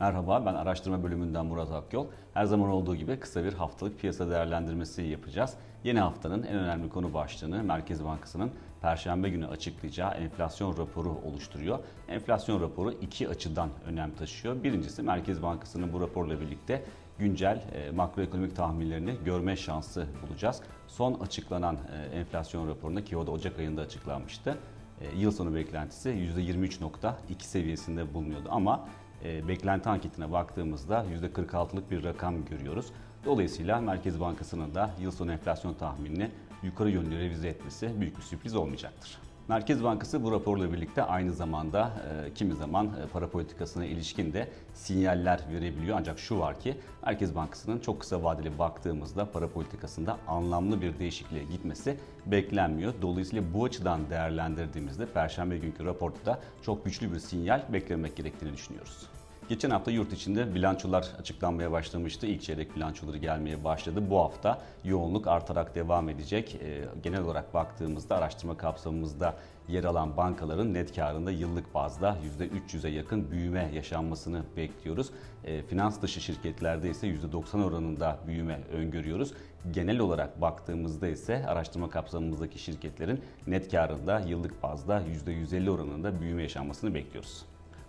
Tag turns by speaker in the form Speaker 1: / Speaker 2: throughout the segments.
Speaker 1: Merhaba, ben araştırma bölümünden Murat Akyol. Her zaman olduğu gibi kısa bir haftalık piyasa değerlendirmesi yapacağız. Yeni haftanın en önemli konu başlığını Merkez Bankası'nın Perşembe günü açıklayacağı enflasyon raporu oluşturuyor. Enflasyon raporu iki açıdan önem taşıyor. Birincisi Merkez Bankası'nın bu raporla birlikte güncel e, makroekonomik tahminlerini görme şansı bulacağız. Son açıklanan e, enflasyon raporunda ki o da Ocak ayında açıklanmıştı. E, yıl sonu beklentisi %23.2 seviyesinde bulunuyordu ama e, beklenti anketine baktığımızda %46'lık bir rakam görüyoruz. Dolayısıyla Merkez Bankası'nın da yıl sonu enflasyon tahminini yukarı yönlü revize etmesi büyük bir sürpriz olmayacaktır. Merkez Bankası bu raporla birlikte aynı zamanda e, kimi zaman e, para politikasına ilişkin de sinyaller verebiliyor. Ancak şu var ki Merkez Bankası'nın çok kısa vadeli baktığımızda para politikasında anlamlı bir değişikliğe gitmesi beklenmiyor. Dolayısıyla bu açıdan değerlendirdiğimizde Perşembe günkü raporda da çok güçlü bir sinyal beklemek gerektiğini düşünüyoruz. Geçen hafta yurt içinde bilançolar açıklanmaya başlamıştı. İlk çeyrek bilançoları gelmeye başladı. Bu hafta yoğunluk artarak devam edecek. Ee, genel olarak baktığımızda araştırma kapsamımızda yer alan bankaların net karında yıllık bazda %300'e yakın büyüme yaşanmasını bekliyoruz. Ee, finans dışı şirketlerde ise %90 oranında büyüme öngörüyoruz. Genel olarak baktığımızda ise araştırma kapsamımızdaki şirketlerin net karında yıllık bazda %150 oranında büyüme yaşanmasını bekliyoruz.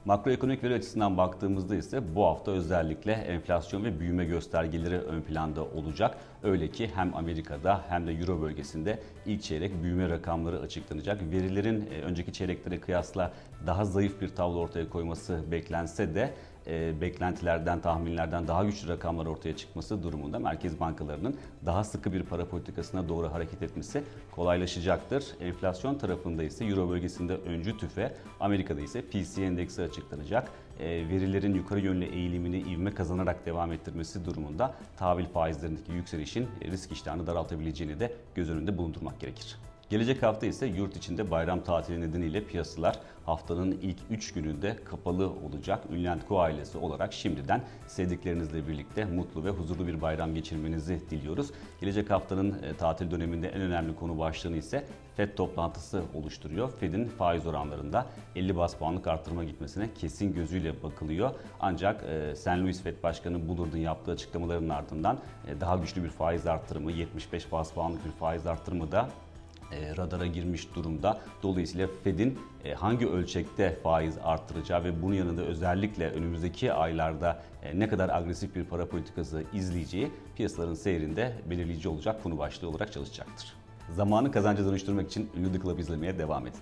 Speaker 1: Makroekonomik veri açısından baktığımızda ise bu hafta özellikle enflasyon ve büyüme göstergeleri ön planda olacak. Öyle ki hem Amerika'da hem de Euro bölgesinde ilk çeyrek büyüme rakamları açıklanacak. Verilerin e, önceki çeyreklere kıyasla daha zayıf bir tablo ortaya koyması beklense de e, beklentilerden, tahminlerden daha güçlü rakamlar ortaya çıkması durumunda merkez bankalarının daha sıkı bir para politikasına doğru hareket etmesi kolaylaşacaktır. Enflasyon tarafında ise Euro bölgesinde öncü tüfe, Amerika'da ise PCE endeksi açıklanacak. E, verilerin yukarı yönlü eğilimini ivme kazanarak devam ettirmesi durumunda tahvil faizlerindeki yükselişin risk iştahını daraltabileceğini de göz önünde bulundurmak gerekir. Gelecek hafta ise yurt içinde bayram tatili nedeniyle piyasalar haftanın ilk 3 gününde kapalı olacak. Ünlent ailesi olarak şimdiden sevdiklerinizle birlikte mutlu ve huzurlu bir bayram geçirmenizi diliyoruz. Gelecek haftanın e, tatil döneminde en önemli konu başlığını ise FED toplantısı oluşturuyor. FED'in faiz oranlarında 50 bas puanlık arttırma gitmesine kesin gözüyle bakılıyor. Ancak e, St. Louis FED Başkanı Bullard'ın yaptığı açıklamaların ardından e, daha güçlü bir faiz arttırımı, 75 bas puanlık bir faiz arttırımı da radara girmiş durumda. Dolayısıyla Fed'in e, hangi ölçekte faiz arttıracağı ve bunun yanında özellikle önümüzdeki aylarda e, ne kadar agresif bir para politikası izleyeceği piyasaların seyrinde belirleyici olacak konu başlığı olarak çalışacaktır. Zamanı kazanca dönüştürmek için ünlü The Club izlemeye devam edin.